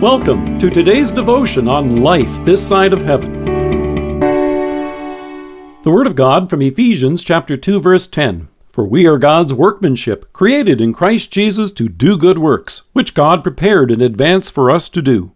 Welcome to today's devotion on life this side of heaven. The Word of God from Ephesians chapter 2 verse 10. For we are God's workmanship, created in Christ Jesus to do good works, which God prepared in advance for us to do.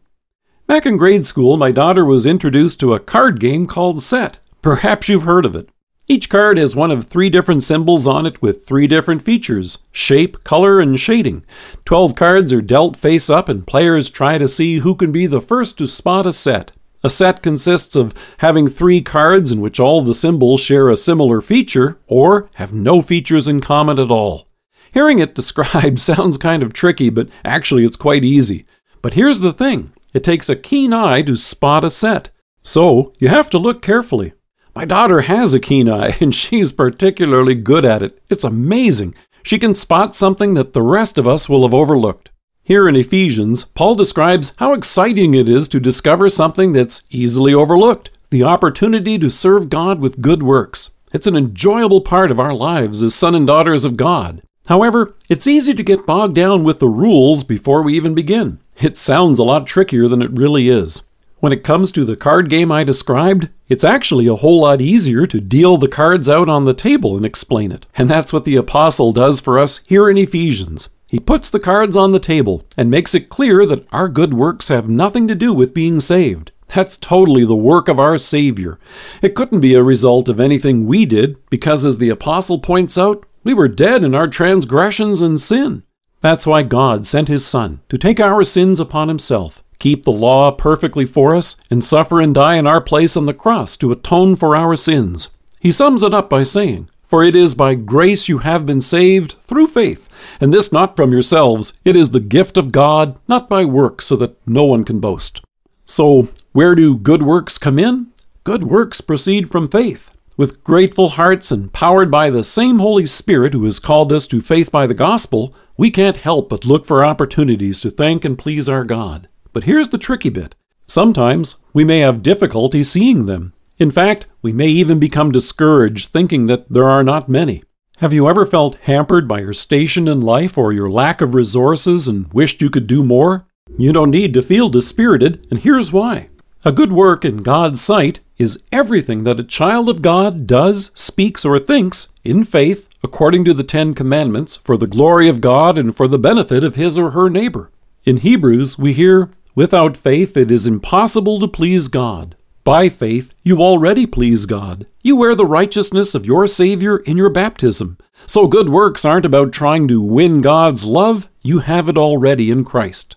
Back in grade school, my daughter was introduced to a card game called Set. Perhaps you've heard of it. Each card has one of three different symbols on it with three different features shape, color, and shading. Twelve cards are dealt face up, and players try to see who can be the first to spot a set. A set consists of having three cards in which all the symbols share a similar feature or have no features in common at all. Hearing it described sounds kind of tricky, but actually it's quite easy. But here's the thing it takes a keen eye to spot a set. So you have to look carefully. My daughter has a keen eye, and she's particularly good at it. It's amazing. She can spot something that the rest of us will have overlooked. Here in Ephesians, Paul describes how exciting it is to discover something that's easily overlooked the opportunity to serve God with good works. It's an enjoyable part of our lives as sons and daughters of God. However, it's easy to get bogged down with the rules before we even begin. It sounds a lot trickier than it really is. When it comes to the card game I described, it's actually a whole lot easier to deal the cards out on the table and explain it. And that's what the Apostle does for us here in Ephesians. He puts the cards on the table and makes it clear that our good works have nothing to do with being saved. That's totally the work of our Savior. It couldn't be a result of anything we did, because as the Apostle points out, we were dead in our transgressions and sin. That's why God sent His Son to take our sins upon Himself keep the law perfectly for us, and suffer and die in our place on the cross to atone for our sins. He sums it up by saying, For it is by grace you have been saved through faith, and this not from yourselves, it is the gift of God, not by works, so that no one can boast. So, where do good works come in? Good works proceed from faith. With grateful hearts and powered by the same Holy Spirit who has called us to faith by the gospel, we can't help but look for opportunities to thank and please our God. But here's the tricky bit sometimes we may have difficulty seeing them. In fact, we may even become discouraged thinking that there are not many. Have you ever felt hampered by your station in life or your lack of resources and wished you could do more? You don't need to feel dispirited, and here's why. A good work in God's sight is everything that a child of God does, speaks, or thinks in faith according to the Ten Commandments for the glory of God and for the benefit of his or her neighbor. In Hebrews, we hear, Without faith, it is impossible to please God. By faith, you already please God. You wear the righteousness of your Savior in your baptism. So good works aren't about trying to win God's love, you have it already in Christ.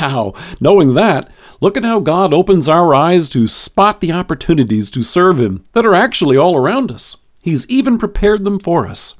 Now, knowing that, look at how God opens our eyes to spot the opportunities to serve Him that are actually all around us. He's even prepared them for us.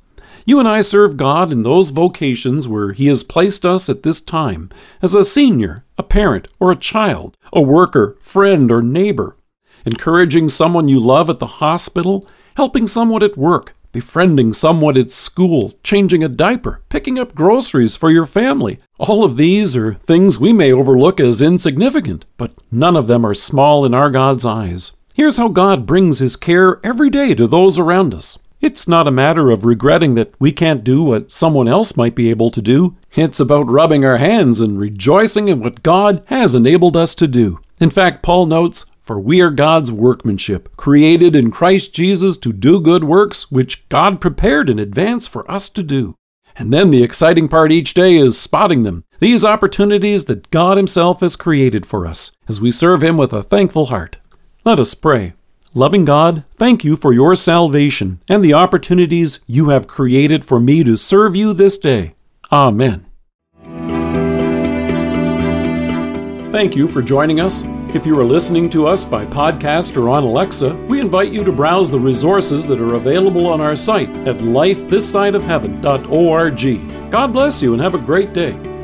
You and I serve God in those vocations where He has placed us at this time as a senior, parent, or a child, a worker, friend, or neighbor, encouraging someone you love at the hospital, helping someone at work, befriending someone at school, changing a diaper, picking up groceries for your family. All of these are things we may overlook as insignificant, but none of them are small in our God's eyes. Here's how God brings His care every day to those around us. It's not a matter of regretting that we can't do what someone else might be able to do. It's about rubbing our hands and rejoicing in what God has enabled us to do. In fact, Paul notes, For we are God's workmanship, created in Christ Jesus to do good works, which God prepared in advance for us to do. And then the exciting part each day is spotting them, these opportunities that God Himself has created for us, as we serve Him with a thankful heart. Let us pray. Loving God, thank you for your salvation and the opportunities you have created for me to serve you this day. Amen. Thank you for joining us. If you are listening to us by podcast or on Alexa, we invite you to browse the resources that are available on our site at lifethissideofheaven.org. God bless you and have a great day.